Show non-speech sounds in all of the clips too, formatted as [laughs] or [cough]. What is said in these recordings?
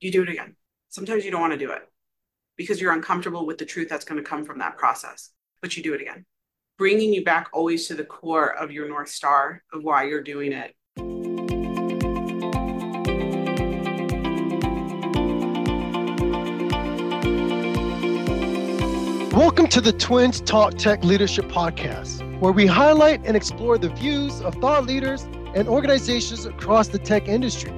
you do it again. Sometimes you don't want to do it because you're uncomfortable with the truth that's going to come from that process, but you do it again. Bringing you back always to the core of your North Star of why you're doing it. Welcome to the Twins Talk Tech Leadership Podcast, where we highlight and explore the views of thought leaders and organizations across the tech industry.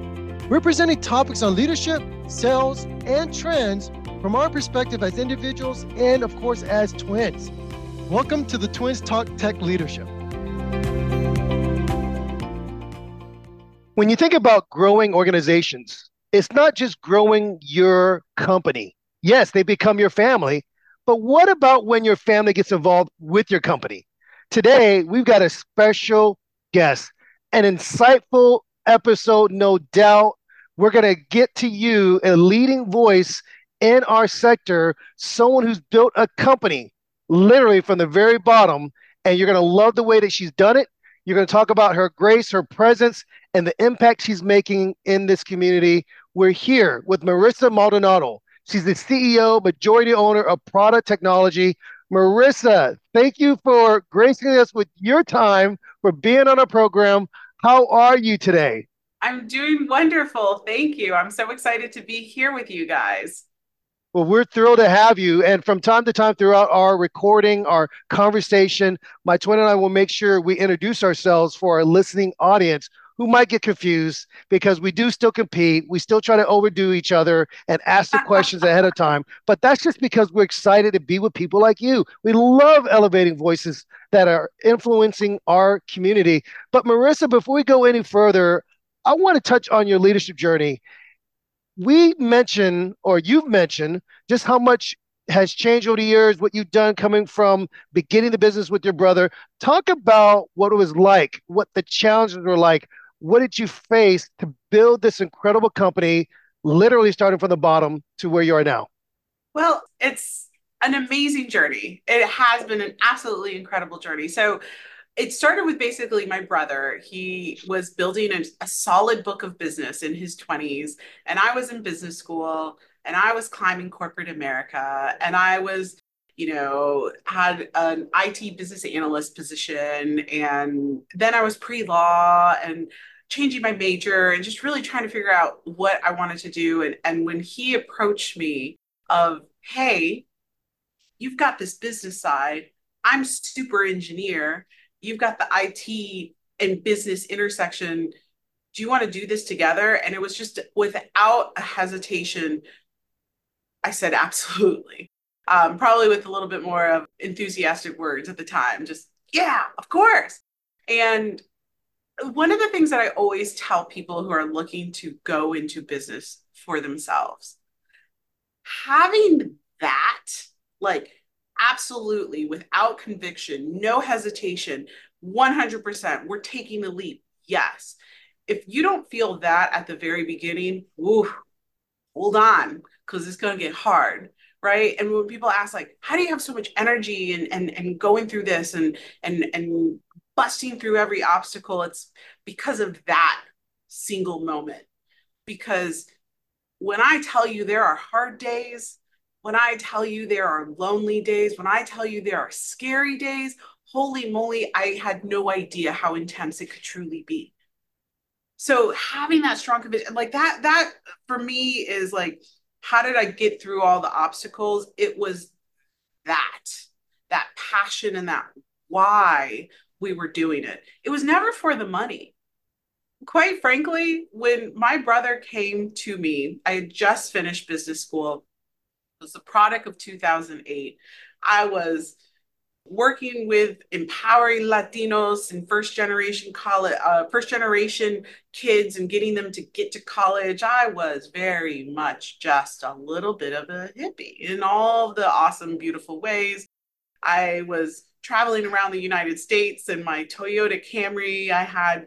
We're presenting topics on leadership, sales, and trends from our perspective as individuals and, of course, as twins. Welcome to the Twins Talk Tech Leadership. When you think about growing organizations, it's not just growing your company. Yes, they become your family, but what about when your family gets involved with your company? Today, we've got a special guest, an insightful episode, no doubt. We're going to get to you, a leading voice in our sector, someone who's built a company literally from the very bottom. And you're going to love the way that she's done it. You're going to talk about her grace, her presence, and the impact she's making in this community. We're here with Marissa Maldonado. She's the CEO, majority owner of Proda Technology. Marissa, thank you for gracing us with your time, for being on our program. How are you today? I'm doing wonderful. Thank you. I'm so excited to be here with you guys. Well, we're thrilled to have you. And from time to time throughout our recording, our conversation, my twin and I will make sure we introduce ourselves for our listening audience who might get confused because we do still compete. We still try to overdo each other and ask the questions ahead of time. But that's just because we're excited to be with people like you. We love elevating voices that are influencing our community. But Marissa, before we go any further, I want to touch on your leadership journey. We mentioned, or you've mentioned, just how much has changed over the years, what you've done coming from beginning the business with your brother. Talk about what it was like, what the challenges were like. What did you face to build this incredible company, literally starting from the bottom to where you are now? Well, it's an amazing journey. It has been an absolutely incredible journey. So, it started with basically my brother. He was building a, a, solid book of business in his 20s, and I was in business school and I was climbing corporate America, and I was, you know, had an IT business analyst position, and then I was pre law and changing my major and just really trying to figure out what I wanted to do. And, and when he approached me, of, hey, you've got this business side, I'm super engineer you've got the IT and business intersection. Do you want to do this together? And it was just without a hesitation, I said, absolutely. Um, probably with a little bit more of enthusiastic words at the time, just, yeah, of course. And one of the things that I always tell people who are looking to go into business for themselves, having that, like absolutely without conviction, no hesitation, 100%, we're taking the leap. Yes. If you don't feel that at the very beginning, ooh, hold on, because it's going to get hard. Right. And when people ask, like, how do you have so much energy and, and, and going through this and, and, and busting through every obstacle, it's because of that single moment. Because when I tell you there are hard days, when I tell you there are lonely days, when I tell you there are scary days, holy moly, I had no idea how intense it could truly be. So having that strong conviction, like that, that for me is like, how did I get through all the obstacles? It was that, that passion and that why we were doing it. It was never for the money. Quite frankly, when my brother came to me, I had just finished business school It was the product of 2008. I was working with empowering Latinos and first generation college, uh, first generation kids and getting them to get to college. I was very much just a little bit of a hippie in all the awesome, beautiful ways. I was traveling around the United States in my Toyota Camry. I had,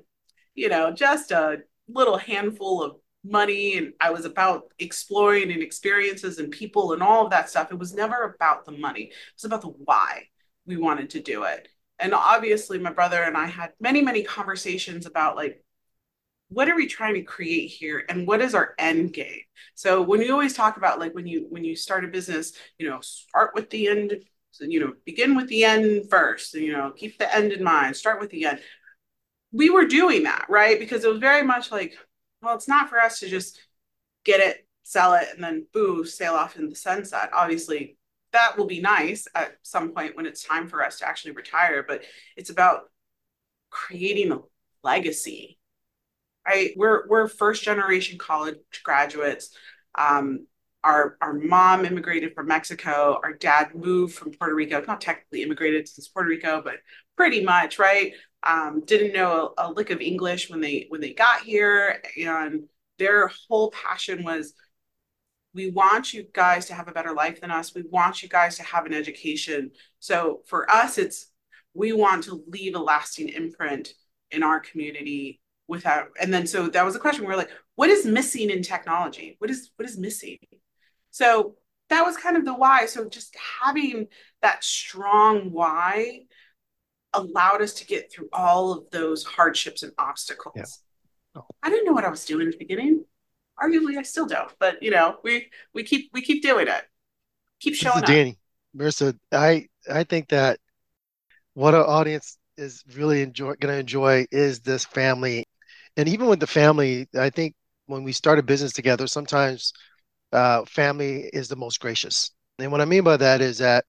you know, just a little handful of money and I was about exploring and experiences and people and all of that stuff. It was never about the money. It was about the why we wanted to do it. And obviously my brother and I had many, many conversations about like, what are we trying to create here and what is our end game so when you always talk about like when you when you start a business you know start with the end you know begin with the end first you know keep the end in mind start with the end we were doing that right because it was very much like well it's not for us to just get it sell it and then boo sail off in the sunset obviously that will be nice at some point when it's time for us to actually retire but it's about creating a legacy right? We're we're first generation college graduates. Um, our our mom immigrated from Mexico. Our dad moved from Puerto Rico. Not technically immigrated since Puerto Rico, but pretty much, right? Um, didn't know a, a lick of English when they when they got here, and their whole passion was we want you guys to have a better life than us. We want you guys to have an education. So for us, it's we want to leave a lasting imprint in our community without and then so that was a question we are like what is missing in technology what is what is missing so that was kind of the why. So just having that strong why allowed us to get through all of those hardships and obstacles. Yeah. oh. i didn't know what i was doing in the beginning. Arguably i still don't but you know we we keep we keep doing it. Keep showing up. Danny. Marissa i i think that what our audience is really enjoy going to enjoy is this family. And even with the family, I think when we start a business together, sometimes uh, family is the most gracious. And what I mean by that is that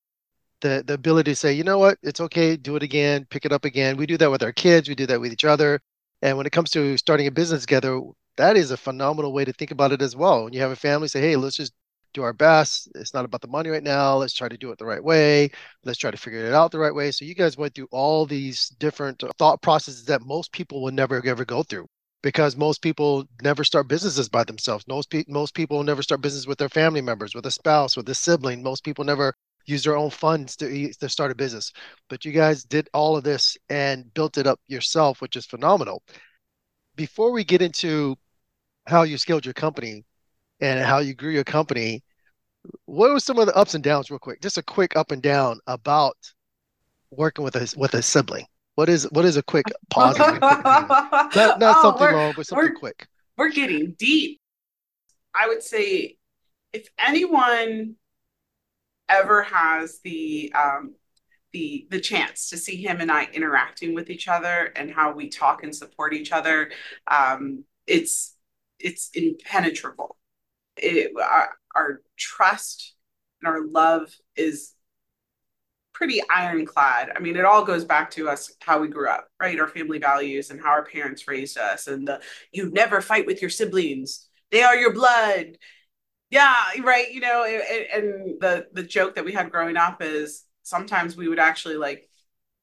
the the ability to say, you know what, it's okay, do it again, pick it up again. We do that with our kids, we do that with each other. And when it comes to starting a business together, that is a phenomenal way to think about it as well. When you have a family, say, hey, let's just do our best. It's not about the money right now. Let's try to do it the right way. Let's try to figure it out the right way. So you guys went through all these different thought processes that most people will never ever go through because most people never start businesses by themselves. Most, pe- most people never start business with their family members, with a spouse, with a sibling. Most people never use their own funds to, to start a business. But you guys did all of this and built it up yourself, which is phenomenal. Before we get into how you scaled your company and how you grew your company, what were some of the ups and downs, real quick? Just a quick up and down about working with a with a sibling. What is what is a quick [laughs] pause? [laughs] not not oh, something wrong, but something quick. We're getting deep. I would say if anyone ever has the um, the the chance to see him and I interacting with each other and how we talk and support each other, um, it's it's impenetrable. It, our, our trust and our love is pretty ironclad. I mean, it all goes back to us how we grew up, right? Our family values and how our parents raised us, and the you never fight with your siblings; they are your blood. Yeah, right. You know, and, the the joke that we had growing up is sometimes we would actually like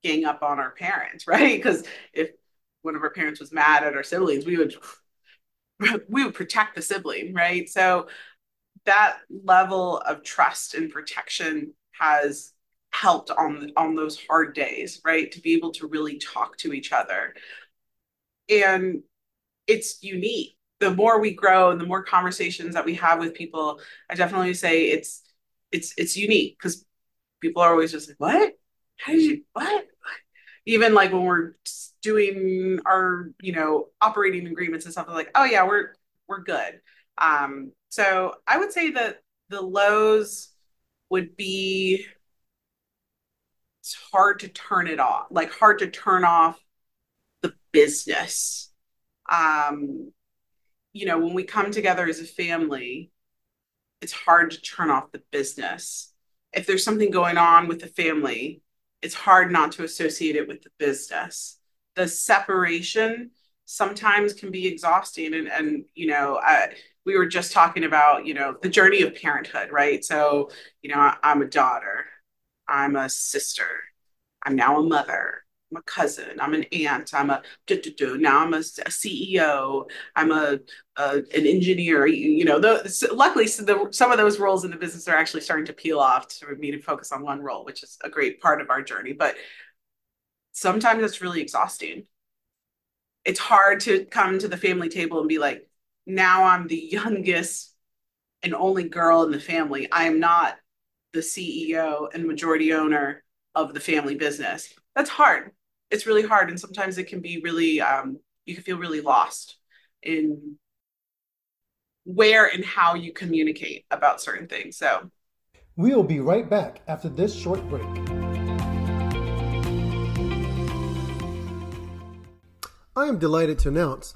gang up on our parents, [laughs] right? Because if one of our parents was mad at our siblings, we would [laughs] we would protect the sibling, right? So that level of trust and protection has helped on on those hard days right? To be able to really talk to each other. And it's unique. The more we grow and the more conversations that we have with people i definitely say it's it's it's unique because people are always just like what? How did you what? Even like when we're doing our you know operating agreements and stuff like oh yeah we're we're good. Um so i would say that the lows would be it's hard to turn it off, like hard to turn off the business. Um, you know, when we come together as a family, it's hard to turn off the business. If there's something going on with the family, it's hard not to associate it with the business. The separation sometimes can be exhausting. And, and you know, we were just talking about, you know, the journey of parenthood, right? So, you know, I, I'm a daughter. I'm a sister. I'm now a mother. I'm a cousin. I'm an aunt. I'm a do-do-do. now I'm a, a CEO. I'm a, a, an engineer. You, know, the, luckily so the, some of those roles in the business are actually starting to peel off to me to focus on one role, which is a great part of our journey. But sometimes it's really exhausting. It's hard to come to the family table and be like, now I'm the youngest and only girl in the family. I am not the CEO and majority owner of the family business. That's hard. It's really hard. And sometimes it can be really, um, you can feel really lost. in where and how you communicate about certain things. So we'll be right back after this short break. I am delighted to announce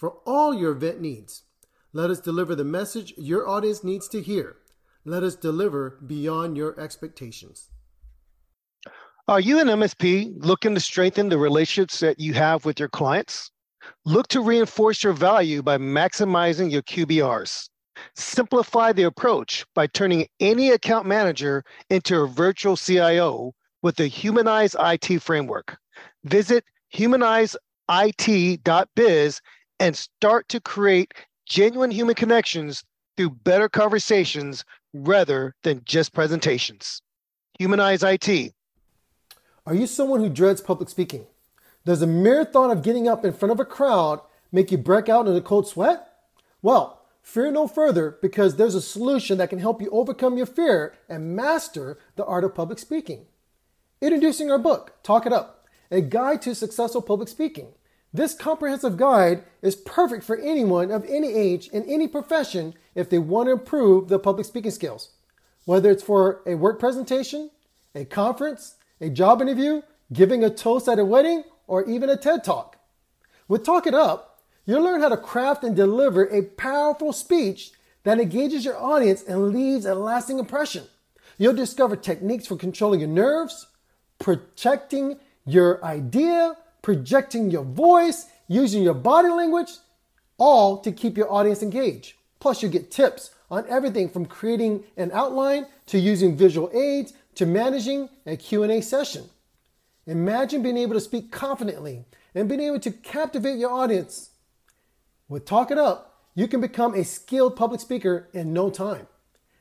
for all your event needs. Let us deliver the message your audience needs to hear. Let us deliver beyond your expectations. Are you an MSP looking to strengthen the relationships that you have with your clients? Look to reinforce your value by maximizing your QBRs. Simplify the approach by turning any account manager into a virtual CIO with the Humanize IT framework. Visit humanizeit.biz and start to create genuine human connections through better conversations rather than just presentations. Humanize IT. Are you someone who dreads public speaking? Does the mere thought of getting up in front of a crowd make you break out in a cold sweat? Well, fear no further because there's a solution that can help you overcome your fear and master the art of public speaking. Introducing our book, Talk It Up, a guide to successful public speaking. This comprehensive guide is perfect for anyone of any age in any profession if they want to improve their public speaking skills. Whether it's for a work presentation, a conference, a job interview, giving a toast at a wedding, or even a TED Talk. With Talk It Up, you'll learn how to craft and deliver a powerful speech that engages your audience and leaves a lasting impression. You'll discover techniques for controlling your nerves, protecting your idea, projecting your voice, using your body language, all to keep your audience engaged. Plus, you get tips on everything from creating an outline to using visual aids to managing a Q&A session. Imagine being able to speak confidently and being able to captivate your audience. With Talk It Up, you can become a skilled public speaker in no time.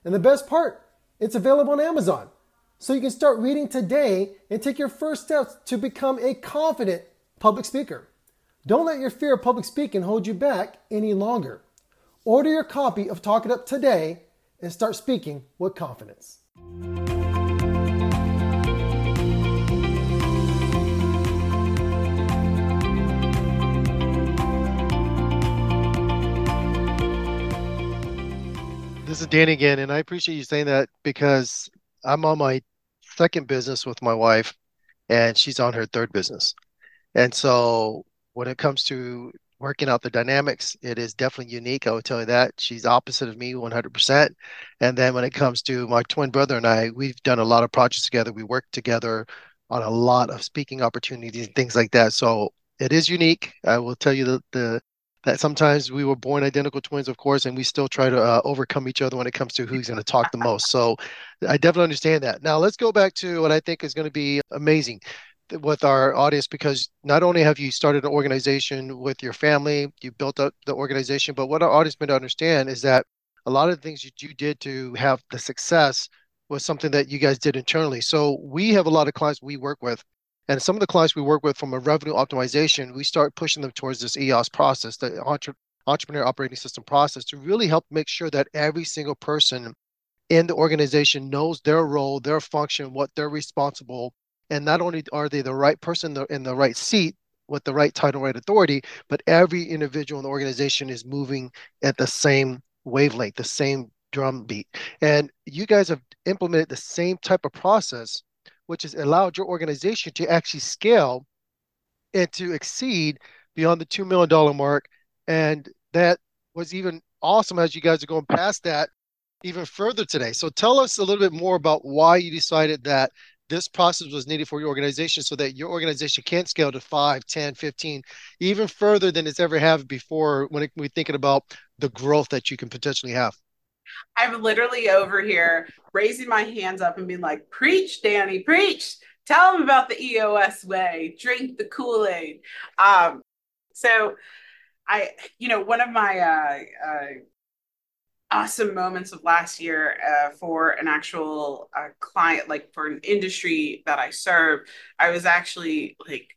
And the best part, it's available on Amazon. So you can start reading today and take your first steps to become a confident public speaker. Don't let your fear of public speaking hold you back any longer. Order your copy of Talk It Up today and start speaking with confidence. This is Danny again, and I appreciate you saying that because I'm on my second business with my wife, and she's on her third business. And so when it comes to working out the dynamics, it is definitely unique. I would tell you that. She's opposite of me 100%. And then when it comes to my twin brother and I, we've done a lot of projects together. We work together on a lot of speaking opportunities and things like that. So it is unique. I will tell you the, the that sometimes we were born identical twins, of course, and we still try to uh, overcome each other when it comes to who's going to talk the most. So I definitely understand that. Now let's go back to what I think is going to be amazing with our audience because not only have you started an organization with your family, you built up the organization, but what our audience may understand is that a lot of the things that you did to have the success was something that you guys did internally. So we have a lot of clients we work with and some of the clients we work with from a revenue optimization, we start pushing them towards this EOS process, the entre- entrepreneur operating system process, to really help make sure that every single person in the organization knows their role, their function, what they're responsible. And not only are they the right person in the right seat with the right title, right authority, but every individual in the organization is moving at the same wavelength, the same drum beat. And you guys have implemented the same type of process which has allowed your organization to actually scale and to exceed beyond the $2 million mark. And that was even awesome as you guys are going past that even further today. So tell us a little bit more about why you decided that this process was needed for your organization so that your organization can scale to 5 10 15 even further than it's ever have before when it, we're thinking about the growth that you can potentially have. I'm literally over here raising my hands up and being like preach danny preach. Tell them about the eos way. Drink the kool-aid. Um, so i you know one of my uh, uh, awesome moments of last year uh, for an actual uh, client, like for an industry that I serve, I was actually like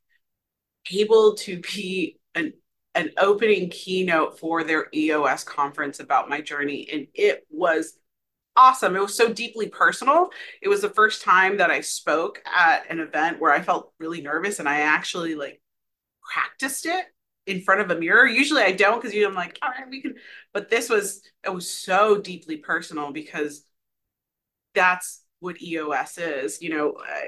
able to be an an opening keynote for their EOS conference about my journey, and it was awesome. It was so deeply personal. It was the first time that I spoke at an event where I felt really nervous, and I actually like practiced it in front of a mirror. Usually I don't because I'm like, all right, we can. But this was it was so deeply personal because that's what EOS is. You know, uh,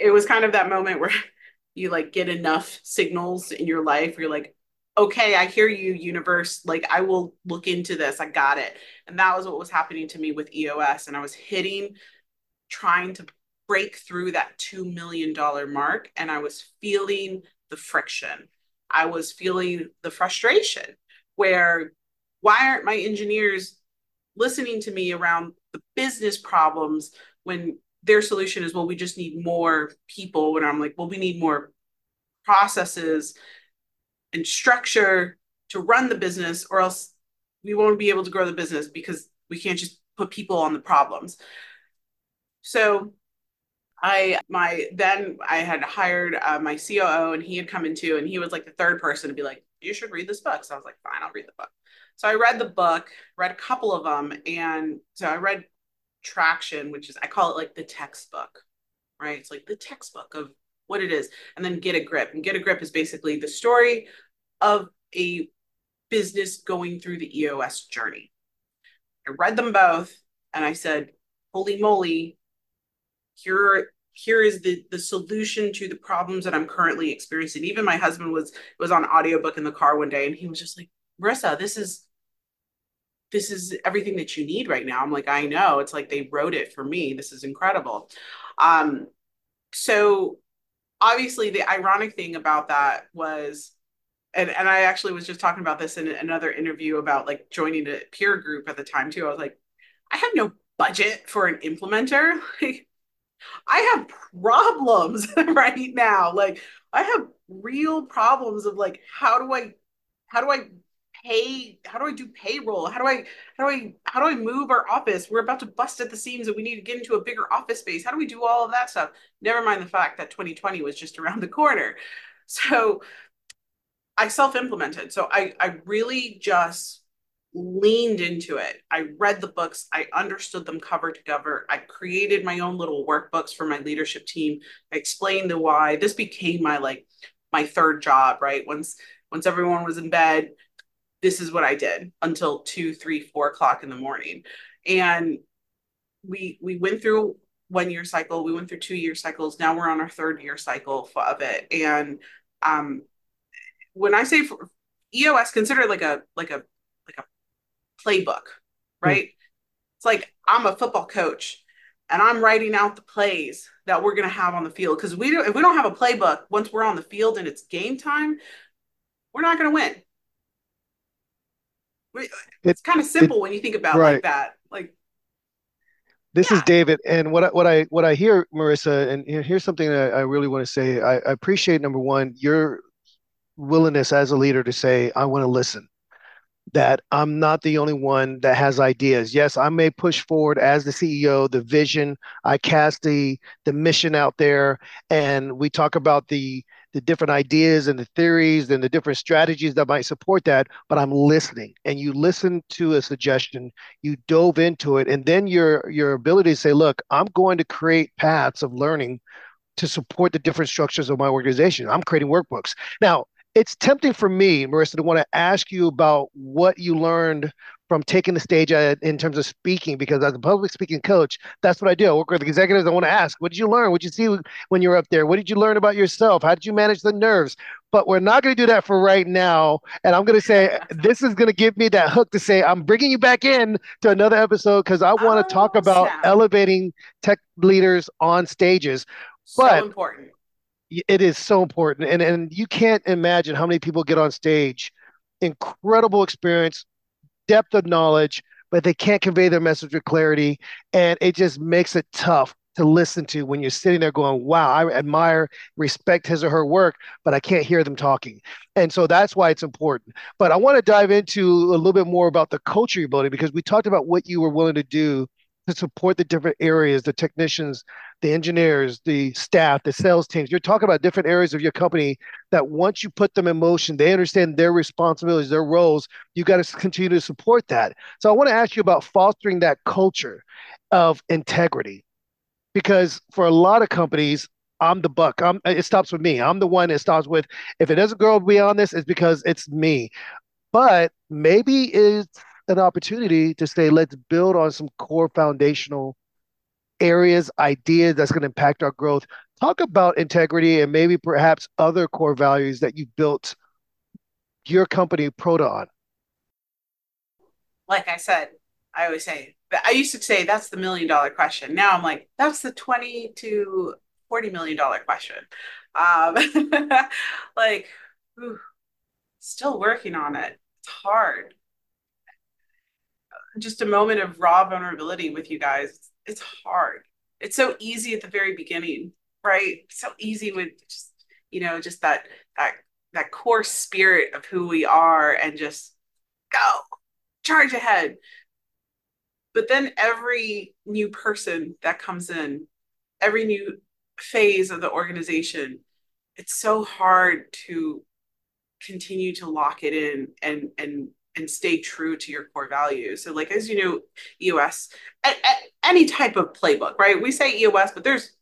it was kind of that moment where [laughs] you like get enough signals in your life. You're like, okay, I hear you, universe. Like I will look into this. I got it. And that was what was happening to me with EOS. And I was hitting, trying to break through that $2 million mark. And I was feeling the friction I was feeling the frustration where why aren't my engineers listening to me around the business problems when their solution is well we just need more people? And i'm like well we need more processes and structure to run the business or else we won't be able to grow the business because we can't just put people on the problems. So I my then I had hired uh, my COO and he had come in too and he was like the third person to be like you should read this book. So I was like fine, I'll read the book. So I read the book, read a couple of them, and so I read Traction, which is I call it like the textbook, right? It's like the textbook of what it is, and then Get a Grip. And Get a Grip is basically the story of a business going through the EOS journey. I read them both, and I said, "Holy moly, here here is the the solution to the problems that I'm currently experiencing. Even my husband was was on audiobook in the car one day and he was just like, Marissa, this is this is everything that you need right now. I'm like, I know. It's like they wrote it for me. This is incredible. Um, so obviously the ironic thing about that was and, and I actually was just talking about this in another interview about like joining a peer group at the time too. I was like, I have no budget for an implementer. [laughs] Like I have problems [laughs] right now. Like I have real problems of like how do I how do I pay how do I do payroll? How do I how do I how do I move our office? We're about to bust at the seams and we need to get into a bigger office space. How do we do all of that stuff? Never mind the fact that 2020 was just around the corner. So I self-implemented. So I I really just leaned into it. I read the books, I understood them cover to cover. I created my own little workbooks for my leadership team. I explained the why. This became my like my third job, right? Once once everyone was in bed, this is what I did until two, three, four o'clock in the morning. And we we went through one year cycle, we went through two year cycles. Now we're on our third year cycle of it. And um when I say EOS, consider like a like a playbook, right? Mm. It's like I'm a football coach and I'm writing out the plays that we're going to have on the field because we don't, if we don't have a playbook once we're on the field and it's game time, we're not going to win. We, it's kind of simple it, when you think about right. like that. Like this yeah. is David, and what I, what I what I hear, Marissa, and here's something that I really want to say. I, I appreciate number one your willingness as a leader to say, "I want to listen." That I'm not the only one that has ideas. Yes, I may push forward as the CEO, the vision, I cast the the mission out there and we talk about the the different ideas and the theories and the different strategies that might support that, but I'm listening. And you listen to a suggestion, you dove into it, and then your your ability to say, look, I'm going to create paths of learning to support the different structures of my organization. I'm creating workbooks. Now, it's tempting for me, Marissa, to want to ask you about what you learned from taking the stage uh, in terms of speaking because as a public speaking coach that's what i do. I work with executives i want to ask what did you learn? What did you see when you were up there? What did you learn about yourself? How did you manage the nerves? But we're not going to do that for right now and i'm going to say [laughs] this is going to give me that hook to say i'm bringing you back in to another episode because i want to oh, talk about elevating tech leaders on stages. But so important it is so important and and you can't imagine how many people get on stage incredible experience depth of knowledge, but they can't convey their message with clarity. And it just makes it tough to listen to when you're sitting there going, wow, I admire, respect his or her work, but I can't hear them talking. And so that's why it's important. But I want to dive into a little bit more about the culture you're building because we talked about what you were willing to do to support the different areas, the technicians, the engineers, the staff, the sales teams. You're talking about different areas of your company that once you put them in motion, they understand their responsibilities, their roles. You got to continue to support that. So I want to ask you about fostering that culture of integrity, because for a lot of companies, I'm the buck. I'm, it stops with me. I'm the one it stops with. If it doesn't go beyond this, it's because it's me. But maybe it's an opportunity to say, let's build on some core foundational areas, ideas that's going to impact our growth. Talk about integrity and maybe perhaps other core values that you've built your company Proda on. Like I said, I always say, I used to say that's the million dollar question. Now I'm like, that's the 20 to 40 million dollar question. Um, [laughs] like, still working on it. It's hard just a moment of raw vulnerability with you guys. It's hard. It's so easy at the very beginning, right? So easy with just, you know, just that that that core spirit of who we are and just go, charge ahead. But then every new person that comes in, every new phase of the organization, it's so hard to continue to lock it in and and and stay true to your core values. So, like as you know, EOS, at, at any type of playbook, right? We say EOS, but there's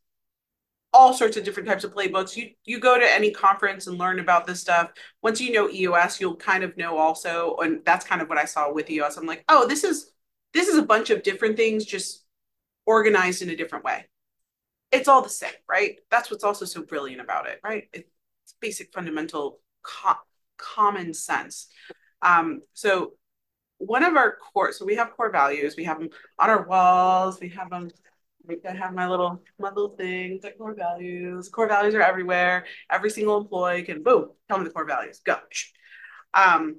all sorts of different types of playbooks. You you go to any conference and learn about this stuff. Once you know EOS, you'll kind of know also, and that's kind of what I saw with EOS. I'm like, oh, this is this is a bunch of different things just organized in a different way. It's all the same, right? That's what's also so brilliant about it, right? It's basic fundamental co- common sense. Um, so one of our core, so we have core values. We have them on our walls. We have them. I have my little my little things like core values. Core values are everywhere. Every single employee can boom tell me the core values. Go. Um,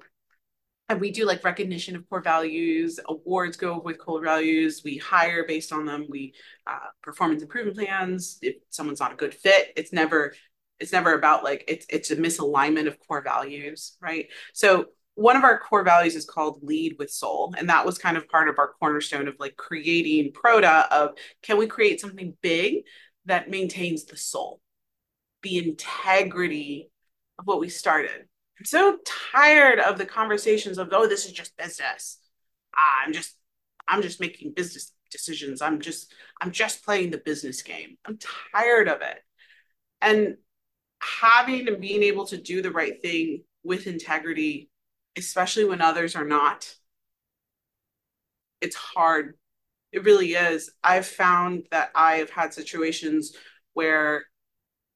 and we do like recognition of core values. Awards go with core values. We hire based on them. We uh, performance improvement plans. If someone's not a good fit, it's never it's never about like it's it's a misalignment of core values, right? So one of our core values is called lead with soul. And that was kind of part of our cornerstone of like creating proda of can we create something big that maintains the soul the integrity of what we started? I'm so tired of the conversations of oh this is just business. I'm just i'm just making business decisions. I'm just i'm just playing the business game. I'm tired of it. And having and being able to do the right thing with integrity especially when others are not. It's hard. It really is. I've found that I have had situations where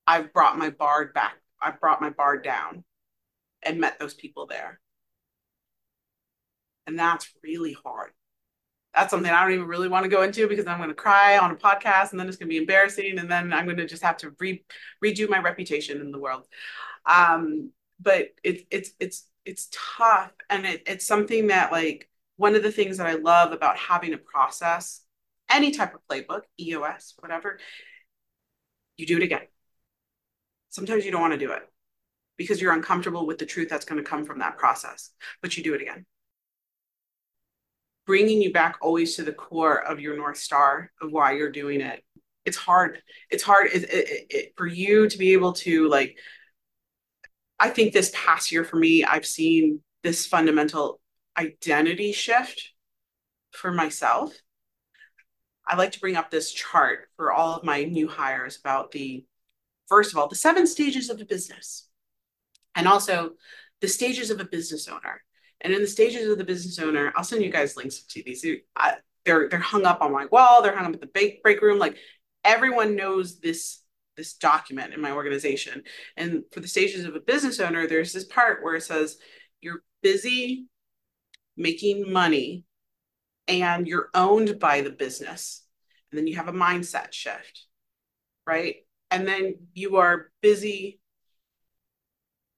I've brought my bar back, I've brought my bar down and met those people there. And that's really hard. That's something I don't even really want to go into because I'm going to cry on a podcast and then it's going to be embarrassing. And then I'm going to just have to re- redo my reputation in the world. Um, but it's, it's, it's, it's tough and it, it's something that like one of the things that i love about having a process any type of playbook eos whatever you do it again. Sometimes you don't want to do it because you're uncomfortable with the truth that's going to come from that process but you do it again. Bringing you back always to the core of your north star of why you're doing it. It's hard. It's hard. It, it, it, for you to be able to like I think this past year for me, I've seen this fundamental identity shift for myself. I like to bring up this chart for all of my new hires about the, first of all, the seven stages of a business, and also the stages of a business owner. And in the stages of the business owner, I'll send you guys links to these. I, uh, they're they're hung up on my wall. They're hung up at the break room. Like everyone knows this this document in my organization. And for the stages of a business owner, there's this part where it says you're busy making money and you're owned by the business. And then you have a mindset shift, right? And then you are busy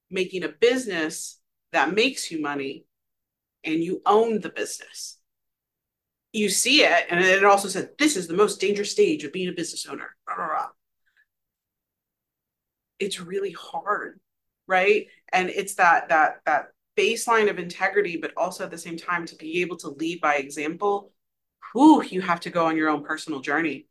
making a business that makes you money and you own the business. You see it, and it also said, This is the most dangerous stage of being a business owner. It's really hard, right? And it's that that that baseline of integrity, but also at the same time to be able to lead by example. Whew, you have to go on your own personal journey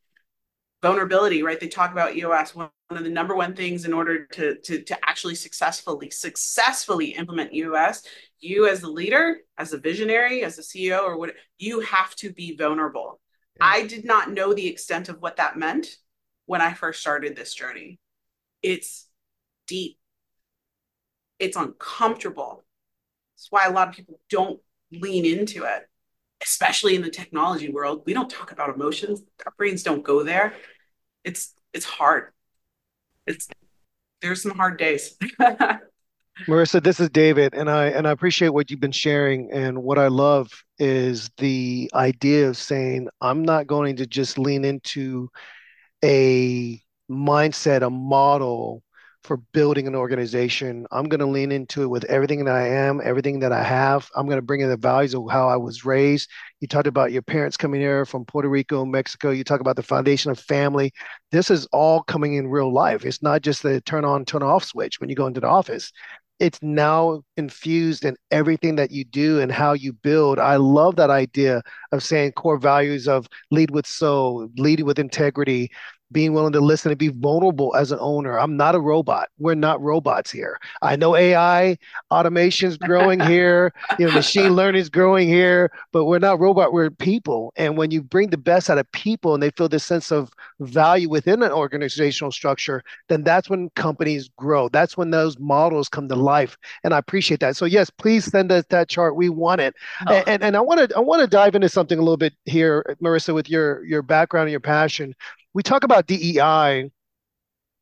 vulnerability, right? They talk about EOS. One of the number one things in order to, to, to actually successfully, successfully implement EOS, you as the leader, as a visionary, as a CEO, or what, you have to be vulnerable. Yeah. I did not know the extent of what that meant when I first started this journey. It's deep. It's uncomfortable. That's why a lot of people don't lean into it, especially in the technology world. We don't talk about emotions. Our brains don't go there it's it's hard. It's there's some hard days. [laughs] Marissa, this is David, and I and I appreciate what you've been sharing. And what I love is the idea of saying, I'm not going to just lean into a mindset, a model for building an organization. I'm going to lean into it with everything that I am, everything that I have. I'm going to bring in the values of how I was raised. You talked about your parents coming here from Puerto Rico, Mexico. You talk about the foundation of family. This is all coming in real life. It's not just the turn on, turn off switch when you go into the office. It's now infused in everything that you do and how you build. I love that idea of saying core values of lead with soul, lead with integrity, being willing to listen and be vulnerable as an owner. I'm not a robot. We're not robots here. I know AI automation's growing [laughs] here, you know, machine learning is growing here, but we're not robot. We're people. And when you bring the best out of people and they feel this sense of value within an organizational structure, then that's when companies grow. That's when those models come to life. And I appreciate that. So yes, please send us that chart. We want it. Oh. And, and, and I want to I want to dive into something a little bit here, Marissa, with your your background and your passion we talk about DEI,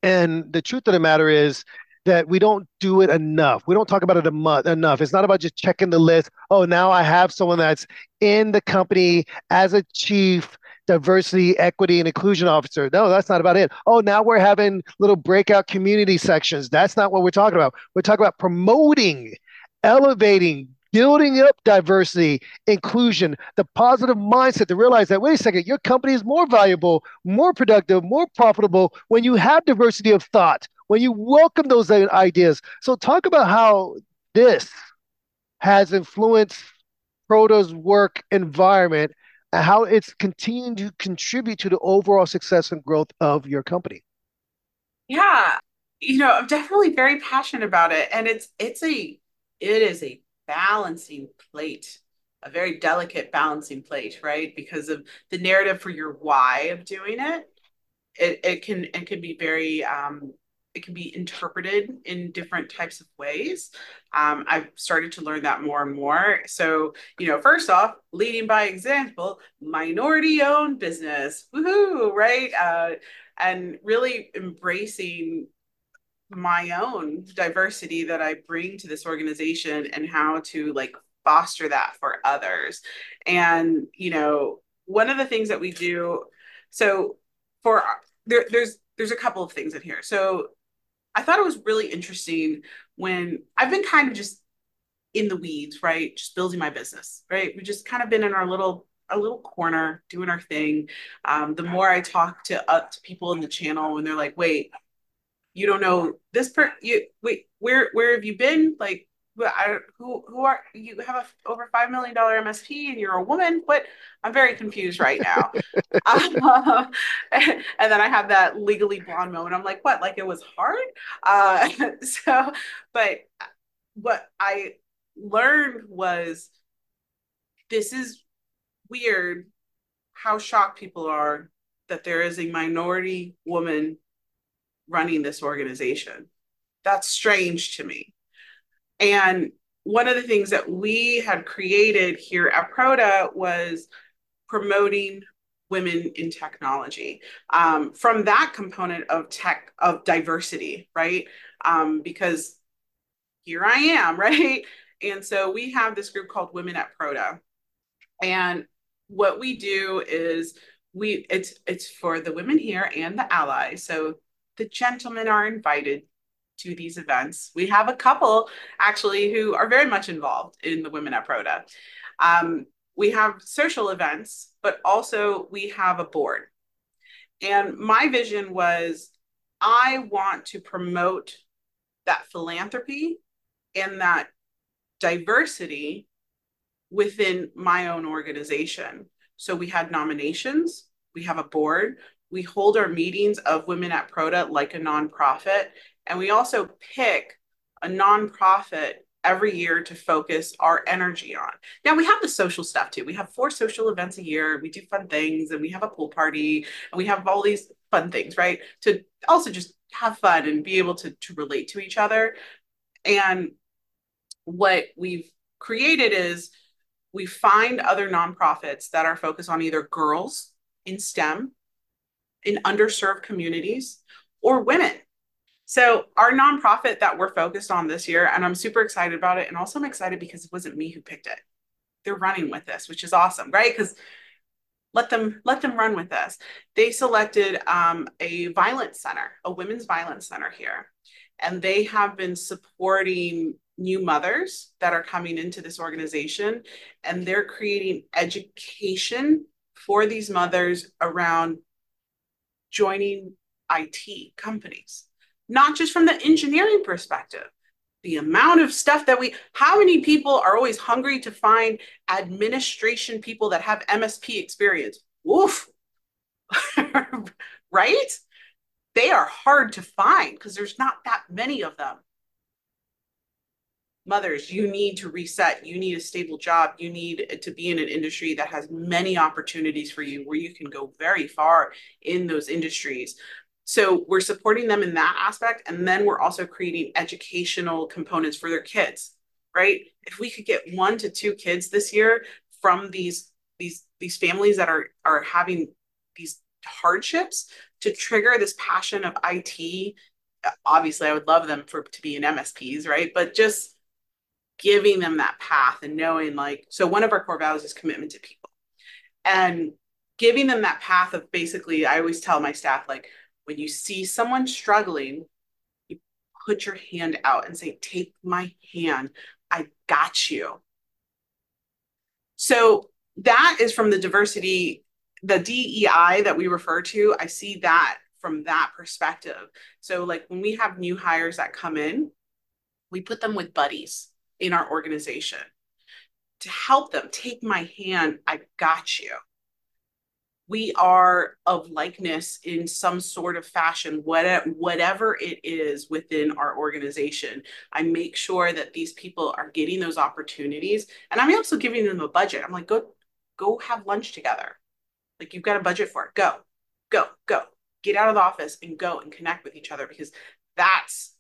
and the truth of the matter is that we don't do it enough. We don't talk about it enough. It's not about just checking the list. Oh, now I have someone that's in the company as a chief diversity, equity, and inclusion officer. No, that's not about it. Oh, now we're having little breakout community sections. That's not what we're talking about. We're talking about promoting, elevating, building up diversity, inclusion, the positive mindset to realize that, wait a second, your company is more valuable, more productive, more profitable when you have diversity of thought, when you welcome those ideas. So, talk about how this has influenced Proda's work environment and how it's continuing to contribute to the overall success and growth of your company. Yeah, you know, I'm definitely very passionate about it, and it's it's a it is a balancing plate a very delicate balancing plate right because of the narrative for your why of doing it it, it can it can be very um, it can be interpreted in different types of ways. Um, I've started to learn that more and more. So, you know, first off, leading by example, minority owned business, woohoo, right? Uh, and really embracing my own diversity that I bring to this organization and how to like foster that for others. And, you know, one of the things that we do, so for there, there's there's a couple of things in here. So I thought it was really interesting when I've been kind of just in the weeds, right? Just building my business, right? We've just kind of been in our little a little corner doing our thing. Um, the more I talk to, uh, to people in the channel when they're like, wait, you don't know this per you wait where where have you been like I, who who are you have a over five million dollar MSP and you're a woman? What I'm very confused right now. uh, [laughs] [laughs] and, then I have that legally blonde moment. I'm like, what? Like it was hard. Uh, [laughs] so, but what I learned was this is weird. How shocked people are that there is a minority woman running this organization. That's strange to me. And one of the things that we had created here at Proda was promoting women in technology um, from that component of tech of diversity right um, because here i am [laughs] right and so we have this group called women at proda and what we do is we it's it's for the women here and the allies so the gentlemen are invited to these events we have a couple actually who are very much involved in the women at proda um, we have social events, but also we have a board. And my vision was I want to promote that philanthropy and that diversity within my own organization. So we had nominations, we have a board, we hold our meetings of Women at Proda like a nonprofit, and we also pick a nonprofit every year to focus our energy on. Now we have the social stuff too. We have four social events a year. We do fun things and we have a pool party and we have all these fun things, right? To also just have fun and be able to, to relate to each other. And what we've created is we find other nonprofits that are focused on either girls in STEM, in underserved communities, or women so our nonprofit that we're focused on this year, and I'm super excited about it. And also I'm excited because it wasn't me who picked it. They're running with this, which is awesome, right? Because let them let them run with this. They selected um, a violence center, a women's violence center here, and they have been supporting new mothers that are coming into this organization, and they're creating education for these mothers around joining IT companies not just from the engineering perspective. The amount of stuff that we, how many people are always hungry to find administration people that have MSP experience? Woof. [laughs] right? They are hard to find because there's not that many of them. Mothers, you need to reset. You need a stable job. You need to be in an industry that has many opportunities for you where you can go very far in those industries. So we're supporting them in that aspect. And then we're also creating educational components for their kids, right? If we could get one to two kids this year from these these these families that are are having these hardships to trigger this passion of IT. Obviously, I would love them for to be in MSPs, right? But just giving them that path and knowing like so one of our core values is commitment to people and giving them that path of basically i always tell my staff like when you see someone struggling, you put your hand out and say, Take my hand. I got you. So that is from the diversity, the DEI that we refer to. I see that from that perspective. So, like when we have new hires that come in, we put them with buddies in our organization to help them take my hand. I got you we are of likeness in some sort of fashion, whatever it is within our organization. I make sure that these people are getting those opportunities. And I'm also giving them a budget. I'm like, go, go have lunch together. Like you've got a budget for it. Go, go, go. Get out of the office and go and connect with each other because that's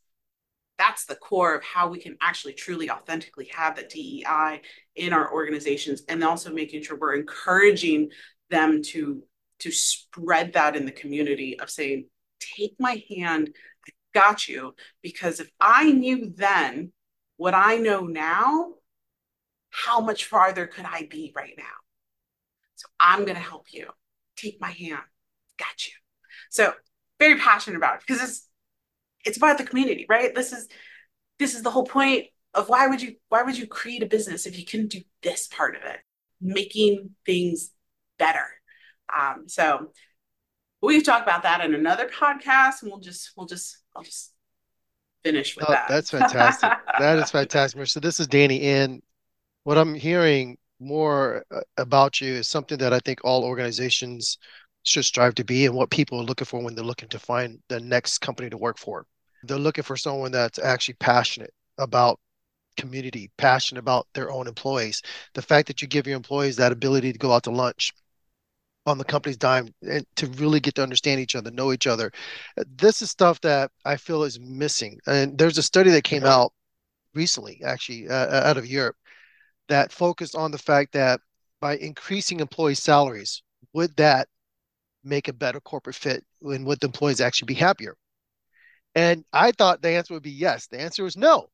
that's the core of how we can actually truly authentically have the DEI in our organizations and also making sure we're encouraging them to to spread that in the community of saying take my hand i got you. Because if i knew then what i know now how much farther could i be right now? So i'm going to help you. Take my hand got you. So very passionate about it because it's it's about the community right this is this is the whole point of why would you why would you create a business if you couldn't do this part of it making things better. Um, so we can talk about that in another podcast, and we'll just we'll just I'll just finish with oh, that. That's fantastic. [laughs] that is fantastic. So this is Danny, and what I'm hearing more uh, about you is something that I think all organizations should strive to be, and what people are looking for when they're looking to find the next company to work for. They're looking for someone that's actually passionate about community, passionate about their own employees. The fact that you give your employees that ability to go out to lunch on the company's dime and to really get to understand each other, know each other. This is stuff that I feel is missing. And there's a study that came out recently, actually, uh, out of Europe, that focused on the fact that by increasing employee salaries, would that make a better corporate fit and would the employees actually be happier? And I thought the answer would be yes. The answer was no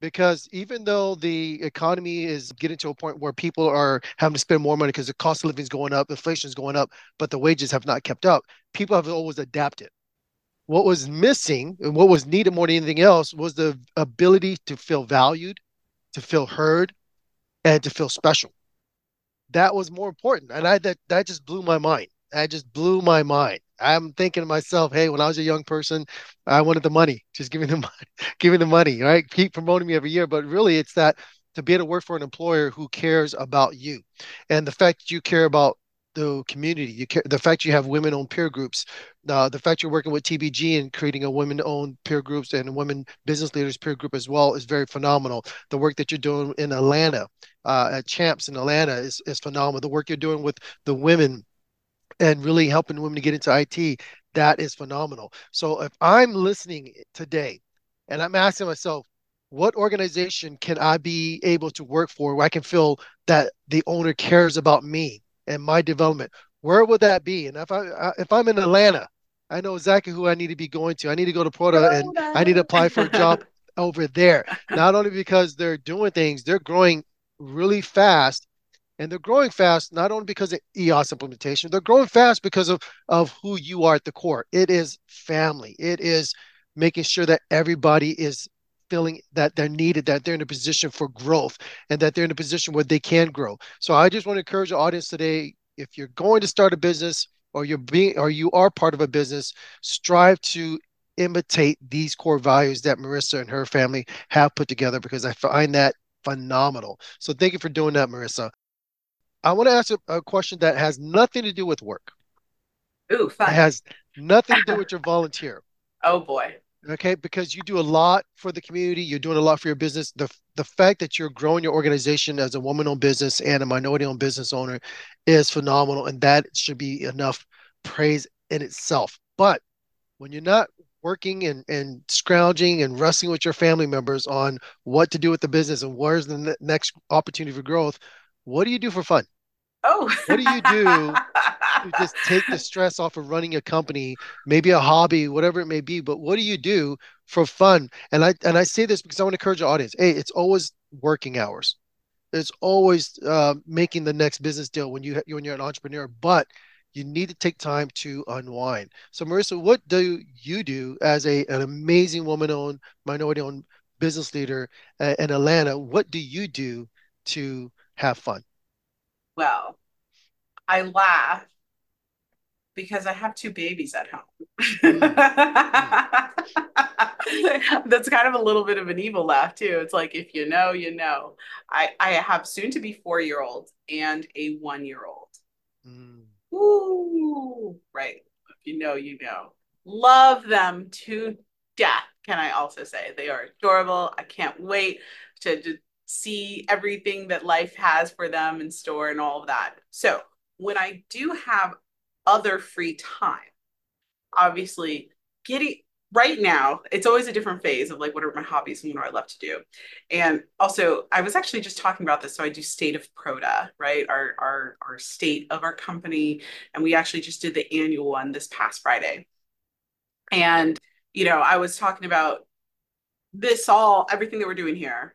because even though the economy is getting to a point where people are having to spend more money because the cost of living is going up, inflation is going up, but the wages have not kept up, people have always adapted. What was missing and what was needed more than anything else was the ability to feel valued, to feel heard, and to feel special. That was more important, and I that that just blew my mind. That just blew my mind. I'm thinking to myself, hey, when I was a young person, I wanted the money. [laughs] Just give me the money, [laughs] give me the money, right? Keep promoting me every year. But really, it's that to be able to work for an employer who cares about you, and the fact you care about the community, you care, the fact you have women-owned peer groups, uh, the fact you're working with TBG and creating a women-owned peer groups and women business leaders peer group as well is very phenomenal. The work that you're doing in Atlanta, uh, at Champs in Atlanta is is phenomenal. The work you're doing with the women and really helping women to get into IT, that is phenomenal. So if I'm listening today and I'm asking myself, what organization can I be able to work for where I can feel that the owner cares about me and my development? Where would that be? And if I if I'm in Atlanta, I know exactly who I need to be going to. I need to go to Proda and I need to apply for a job [laughs] over there. Not only because they're doing things, they're growing really fast and they're growing fast not only because of EOS implementation, they're growing fast because of of who you are at the core. It is family. It is making sure that everybody is feeling that they're needed, that they're in a position for growth, and that they're in a position where they can grow. So I just want to encourage the audience today: if you're going to start a business, or you're being, or you are part of a business, strive to imitate these core values that Marissa and her family have put together because I find that phenomenal. So thank you for doing that, Marissa. I want to ask a, a, question that has nothing to do with work. Ooh, fun. It has nothing to do with [laughs] your volunteer. Oh boy. Okay, because you do a lot for the community, you're doing a lot for your business. The the fact that you're growing your organization as a woman-owned business and a minority-owned business owner is phenomenal, and that should be enough praise in itself. But when you're not working and, and scrounging and wrestling with your family members on what to do with the business and where's the ne- next opportunity for growth, what do you do for fun? Oh, what do you do to [laughs] just take the stress off of running a company, maybe a hobby, whatever it may be? But what do you do for fun? And I and I say this because I want to encourage the audience. Hey, it's always working hours. It's always uh, making the next business deal when you when you're an entrepreneur, but you need to take time to unwind. So, Marissa, what do you do as a an amazing woman-owned, minority-owned business leader uh, in Atlanta? What do you do to have fun? Well, I laugh because I have two babies at home. Mm. [laughs] [laughs] That's kind of a little bit of an evil laugh too. It's like if you know, you know. I I have soon to be four year old and a one year old. Mm. Ooh, right. If you know, you know. Love them to death. Can I also say they are adorable? I can't wait to, to see everything that life has for them in store and all of that. So when I do have other free time, obviously getting right now, it's always a different phase of like what are my hobbies and what do I love to do. And also I was actually just talking about this. So I do state of Proda, right? Our our our state of our company. And we actually just did the annual one this past Friday. And you know, I was talking about this all everything that we're doing here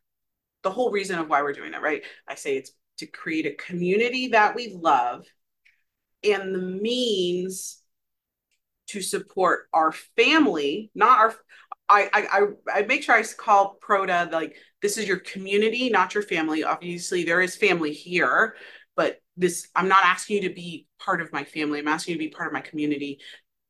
the whole reason of why we're doing it, right? I say it's to create a community that we love and the means to support our family, not our I I I make sure I call Proda like this is your community, not your family. Obviously, there is family here, but this I'm not asking you to be part of my family. I'm asking you to be part of my community.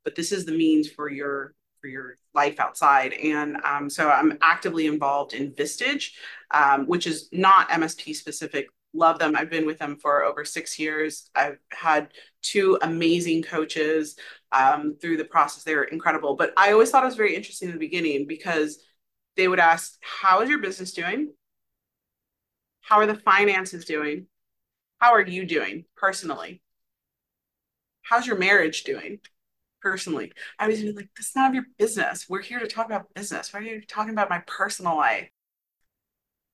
But this is the means for your for your life outside. And um, so I'm actively involved in Vistage, um, which is not MSP specific. Love them. I've been with them for over six years. I've had two amazing coaches um, through the process. They were incredible. But I always thought it was very interesting in the beginning because they would ask, How is your business doing? How are the finances doing? How are you doing personally? How's your marriage doing? Personally. I was like, this is none of your business. We're here to talk about business. Why are you talking about my personal life?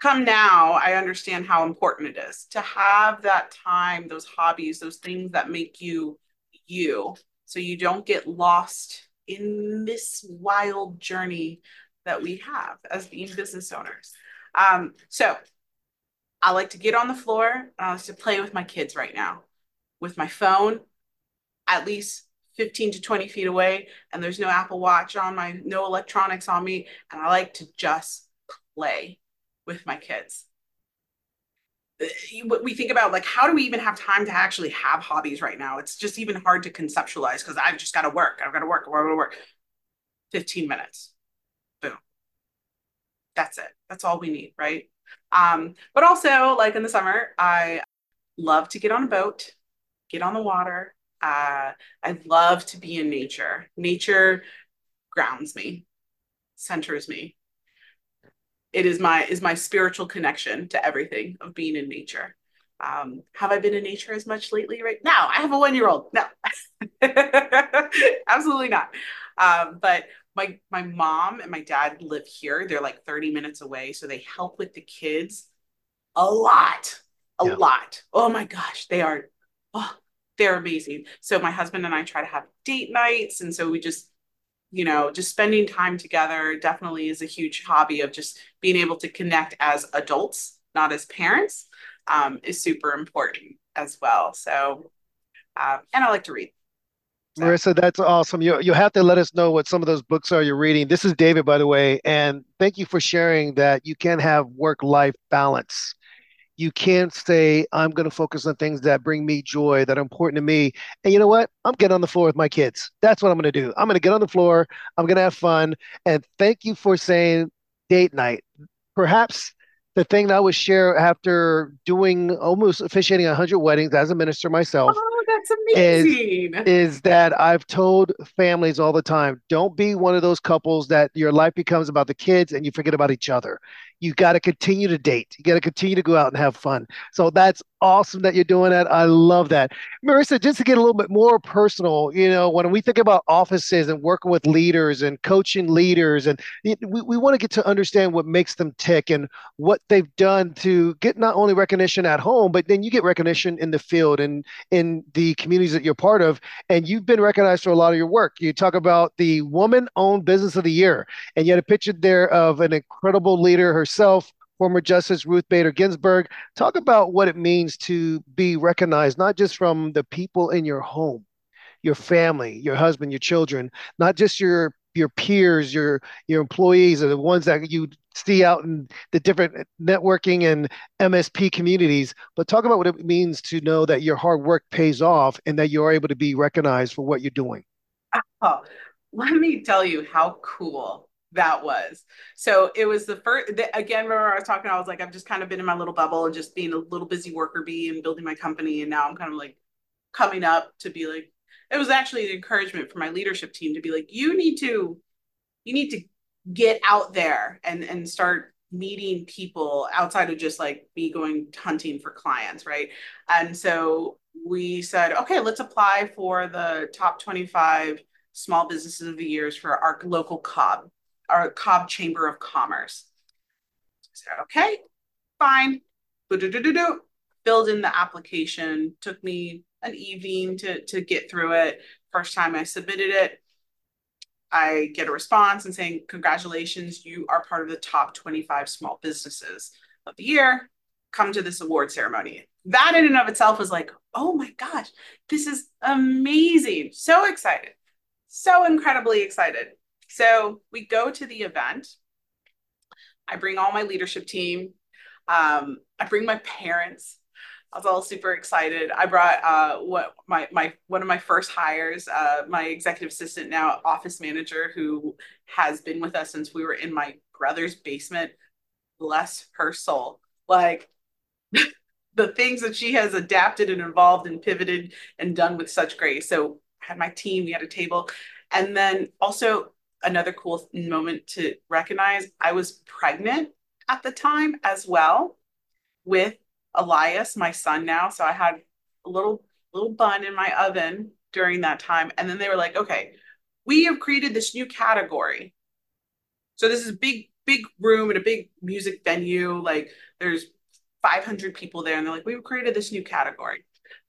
come now, I understand how important it is to have that time, those hobbies, those things that make you you, so you don't get lost in this wild journey that we have as being business owners. Um, so I like to get on the floor. I like to play with my kids right now with my phone, at least 15 to 20 feet away, and there's no Apple Watch on my, no electronics on me. And I like to just play with my kids. Uh, we think about like how do we even have time to actually have hobbies right now? It's just even hard to conceptualize because i've just got to work i've got to work to work. 15 minutes. Boom. That's it. That's all we need right? Um but also like in the summer i love to get on a boat get on the water uh i love to be in nature nature grounds me centers me it is my is my spiritual connection to everything of being in nature. Um, have I been in nature as much lately? Right now, I have a one year old. No, [laughs] absolutely not. Um, but my my mom and my dad live here. They're like 30 minutes away, so they help with the kids a lot, a yeah. lot. Oh my gosh, they are. Oh, they're amazing. So my husband and I try to have date nights, and so we just you know, just spending time together definitely is a huge hobby of just being able to connect as adults, not as parents, um, is super important as well. So, um, and I like to read. Marissa, that's awesome. You you have to let us know what some of those books are you're reading. This is David, by the way, and thank you for sharing that you can have work life balance you can't say i'm going to focus on things that bring me joy that are important to me. And you know what? I'm getting on the floor with my kids. That's what i'm going to do. I'm going to get on the floor i'm going to have fun and thank you for saying date night. Perhaps the thing that I would share after doing almost officiating 100 weddings as a minister myself. Oh, that's amazing. Is, is that I've told families all the time don't be one of those couples that your life becomes about the kids and you forget about each other you got to continue to date. You got to continue to go out and have fun. So that's awesome that you're doing that. I love that. Marissa, just to get a little bit more personal, you know, when we think about offices and working with leaders and coaching leaders, and we, we want to get to understand what makes them tick and what they've done to get not only recognition at home, but then you get recognition in the field and in the communities that you're part of. And you've been recognized for a lot of your work. You talk about the Woman Owned Business of the Year, and you had a picture there of an incredible leader herself former Justice Ruth Bader Ginsburg. Talk about what it means to be recognized, not just from the people in your home, your family, your husband, your children, not just your your peers, your your employees, are the ones that you see out in the different networking and MSP communities. But talk about what it means to know that your hard work pays off and that you're able to be recognized for what you're doing. Oh, let me tell you how cool that was. So it was the first, the, again, remember I was talking, I was like, I've just kind of been in my little bubble and just being a little busy worker bee and building my company. And now I'm kind of like coming up to be like, it was actually an encouragement for my leadership team to be like, you need to, you need to get out there and, and start meeting people outside of just like me going hunting for clients. Right. And so we said, okay, let's apply for the top 25 small businesses of the years for our local Cobb our Cobb Chamber of Commerce. So I said, okay, fine. Do-do-do-do-do. Filled in the application. Took me an evening to, to get through it. First time I submitted it, I get a response and saying, congratulations, you are part of the top 25 small businesses of the year. Come to this award ceremony. That in and of itself was like, oh my gosh, this is amazing. So excited. So incredibly excited. So we go to the event. I bring all my leadership team. Um, I bring my parents. I was all super excited. I brought uh, what my my one of my first hires, uh, my executive assistant now office manager, who has been with us since we were in my brother's basement. Bless her soul. Like [laughs] the things that she has adapted and evolved and pivoted and done with such grace. So I had my team, we had a table, and then also another cool moment to recognize I was pregnant at the time as well with Elias, my son now. So I had a little little bun in my oven during that time. And then they were like, okay, we have created this new category. So this is a big, big room in a big music venue. Like there's 500 people there, and they're like, we've created this new category.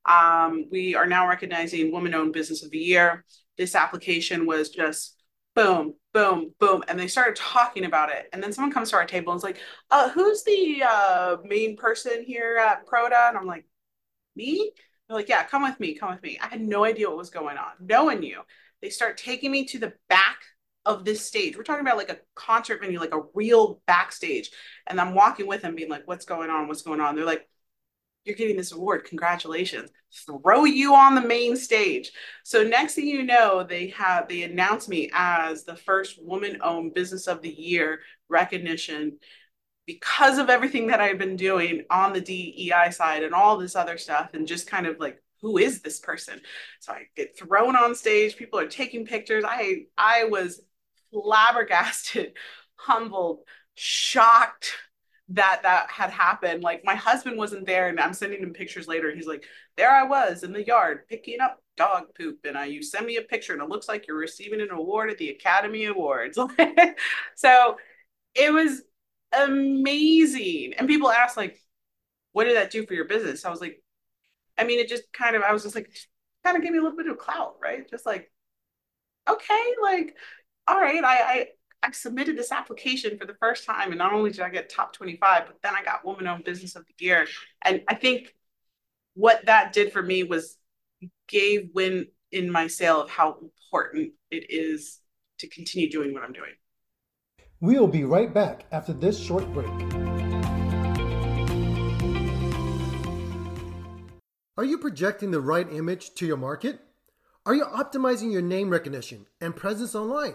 Um, we are now recognizing Woman Owned Business of the Year. This application was just boom, boom, boom. And they started talking about it. And then someone comes to our table and is like, uh, who's the uh, main person here at Proda? And I'm like, me? They're like, yeah, come with me, come with me. I had no idea what was going on. No one knew. They start taking me to the back of this stage. We're talking about like a concert venue, like a real backstage. And I'm walking with them, being like, what's going on? What's going on? They're like, you're getting this award. Congratulations. Throw you on the main stage. So next thing you know, they have they announced me as the first woman-owned business of the year recognition because of everything that I've been doing on the DEI side and all this other stuff and just kind of like who is this person? So I get thrown on stage, people are taking pictures. I I was flabbergasted, [laughs] humbled, shocked that that had happened. Like my husband wasn't there, and I'm sending him pictures later. He's like, "There I was in the yard picking up dog poop," and I you send me a picture, and it looks like you're receiving an award at the Academy Awards. [laughs] so it was amazing, and people ask like, "What did that do for your business?" I was like, I mean, it just kind of I was just like, kind of gave me a little bit of clout, right? Just like, okay, like, all right, I I I submitted this application for the first time, and not only did I get top 25, but then I got Woman Owned Business of the Year. And I think what that did for me was gave wind in my sail of how important it is to continue doing what I'm doing. We will be right back after this short break. Are you projecting the right image to your market? Are you optimizing your name recognition and presence online?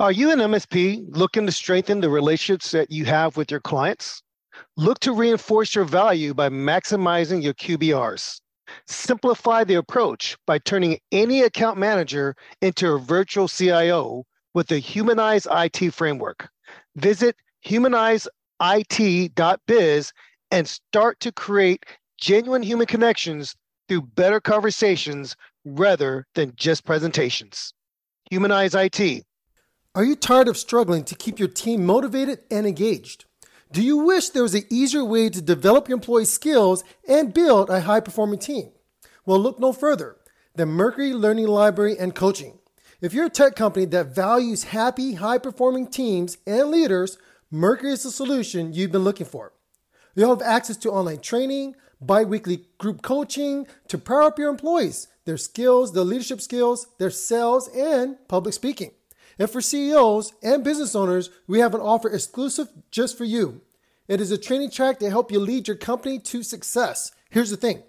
Are you an MSP looking to strengthen the relationships that you have with your clients? Look to reinforce your value by maximizing your QBRs. Simplify the approach by turning any account manager into a virtual CIO with the Humanize IT framework. Visit humanizeit.biz and start to create genuine human connections through better conversations rather than just presentations. Humanize IT are you tired of struggling to keep your team motivated and engaged? Do you wish there was an easier way to develop your employees' skills and build a high performing team? Well, look no further than Mercury Learning Library and Coaching. If you're a tech company that values happy, high performing teams and leaders, Mercury is the solution you've been looking for. You'll have access to online training, bi weekly group coaching to power up your employees, their skills, their leadership skills, their sales, and public speaking. And for CEOs and business owners, we have an offer exclusive just for you. It is a training track to help you lead your company to success. Here's the thing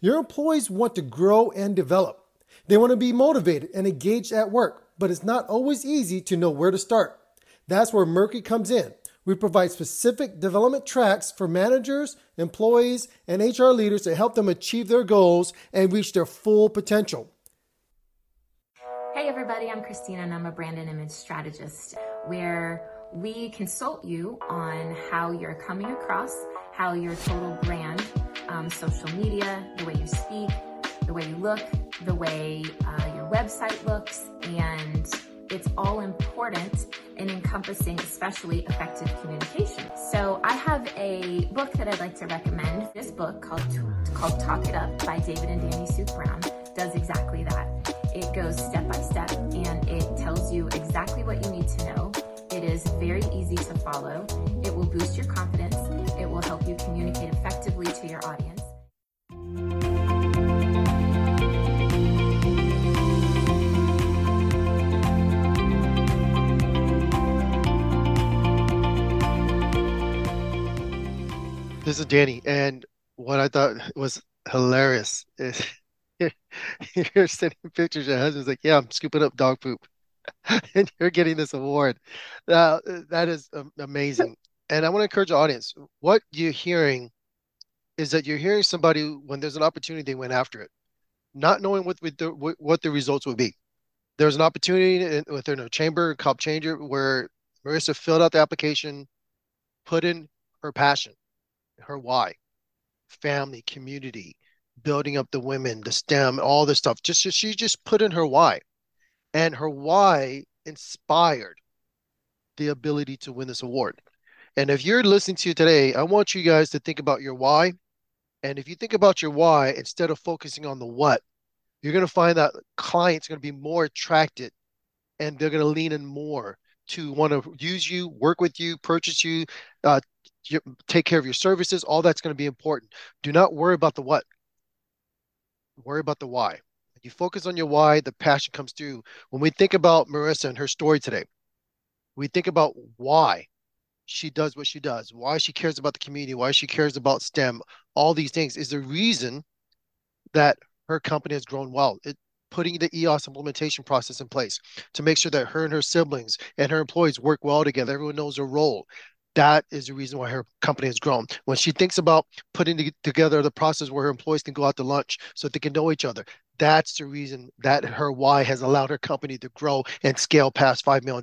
your employees want to grow and develop. They want to be motivated and engaged at work, but it's not always easy to know where to start. That's where Mercury comes in. We provide specific development tracks for managers, employees, and HR leaders to help them achieve their goals and reach their full potential. Everybody, I'm Christina and I'm a brand and image strategist where we consult you on how you're coming across, how your total brand, um, social media, the way you speak, the way you look, the way uh, your website looks, and it's all important in encompassing especially effective communication. So I have a book that I'd like to recommend. This book called called Talk It Up by David and Danny Sue Brown does exactly that. It goes step by step and it tells you exactly what you need to know. It is very easy to follow. It will boost your confidence. It will help you communicate effectively to your audience. This is Danny, and what I thought was hilarious is [laughs] you're sending pictures. Your husband's like, "Yeah, I'm scooping up dog poop." [laughs] and you're getting this award. Uh, that is amazing. And I want to encourage the audience. What you're hearing is that you're hearing somebody when there's an opportunity, they went after it, not knowing what the, what the results would be. There was an opportunity within a chamber, Cobb Chamber, where Marissa filled out the application, put in her passion, her why, family, community, building up the women, the STEM, all this stuff. Just she just put in her why, and her why inspired the ability to win this award. And if you're listening to today, I want you guys to think about your why. And if you think about your why instead of focusing on the what, you're going to find that clients are going to be more attracted and they're going to lean in more to want to use you, work with you, purchase you, uh, take care of your services. All that's going to be important. Do not worry about the what. Worry about the why. You focus on your why, the passion comes through. When we think about Marissa and her story today, we think about why she does what she does, why she cares about the community, why she cares about STEM, all these things is the reason that her company has grown well. It, putting the EOS implementation process in place to make sure that her and her siblings and her employees work well together. Everyone knows their role. That is the reason why her company has grown. When she thinks about putting together the process where her employees can go out to lunch so they can know each other, that's the reason that her why has allowed her company to grow and scale past $5 million.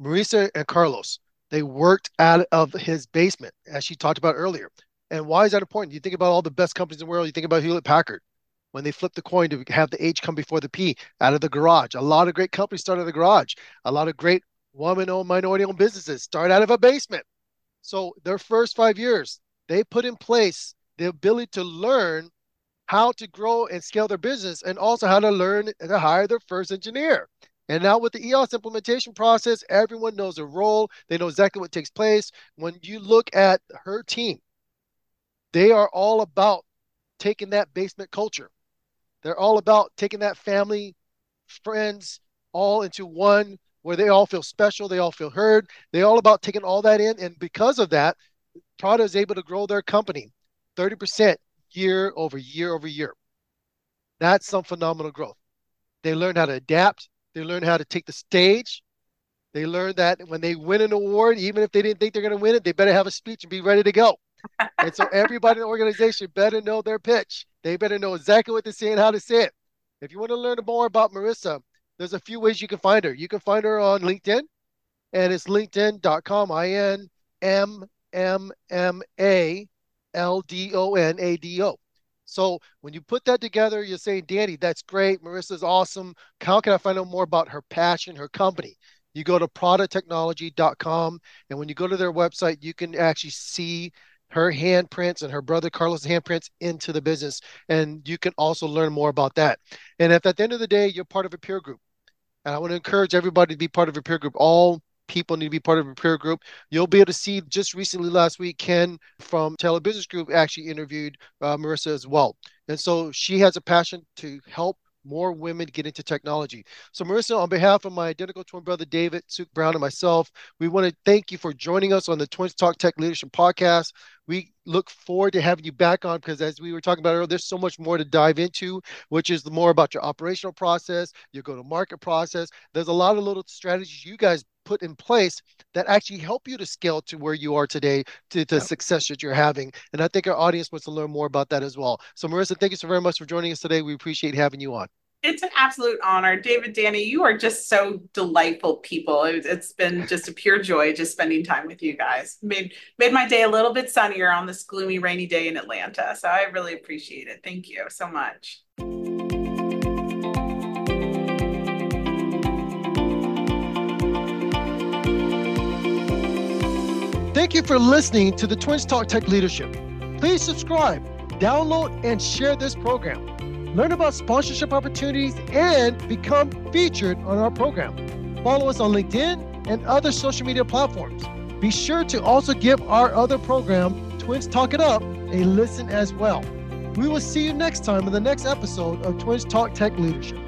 Marissa and Carlos, they worked out of his basement, as she talked about earlier. And why is that important? You think about all the best companies in the world. You think about Hewlett Packard when they flipped the coin to have the H come before the P out of the garage. A lot of great companies start in the garage. A lot of great woman-owned, minority-owned businesses start out of a basement. So their first five years, they put in place the ability to learn how to grow and scale their business and also how to learn to hire their first engineer. And now with the EOS implementation process, everyone knows their role. They know exactly what takes place. When you look at her team, they are all about taking that basement culture. They're all about taking that family, friends, all into one where they all feel special, they all feel heard. They all about taking all that in. And because of that, Proda is able to grow their company 30% year over year over year. That's some phenomenal growth. They learn how to adapt, they learn how to take the stage. They learn that when they win an award, even if they didn't think they're going to win it, they better have a speech and be ready to go. [laughs] and so everybody in the organization better know their pitch. They better know exactly what to say and how to say it. If you want to learn more about Marissa, there's a few ways you can find her. You can find her on LinkedIn, and it's linkedin.com, I N M M M A L D O N A D O. So when you put that together, you're saying, Danny, that's great. Marissa's awesome. How can I find out more about her passion, her company? You go to prodatechnology.com, and when you go to their website, you can actually see her handprints and her brother Carlos' handprints into the business. And you can also learn more about that. And if at the end of the day, you're part of a peer group, and I want to encourage everybody to be part of a peer group, all people need to be part of a peer group. You'll be able to see just recently last week, Ken from Taylor Business Group actually interviewed uh, Marissa as well. And so she has a passion to help more women get into technology. So, Marissa, on behalf of my identical twin brother David, Suk Brown, and myself, we want to thank you for joining us on the Twins Talk Tech Leadership Podcast. We look forward to having you back on because, as we were talking about earlier, there's so much more to dive into, which is more about your operational process, your go to market process. There's a lot of little strategies you guys put in place that actually help you to scale to where you are today to the success that you're having. And I think our audience wants to learn more about that as well. So, Marissa, thank you so very much for joining us today. We appreciate having you on. It's an absolute honor. David, Danny, you are just so delightful people. it's been just a pure joy just spending time with you guys. Made made my day a little bit sunnier on this gloomy, rainy day in Atlanta. So I really appreciate it. Thank you so much. Thank you for listening to the Twins Talk Tech Leadership. Please subscribe, download, and share this program learn about sponsorship opportunities, and become featured on our program. Follow us on LinkedIn and other social media platforms. Be sure to also give our other program, Twins Talk It Up, a listen as well. We will see you next time in the next episode of Twins Talk Tech Leadership.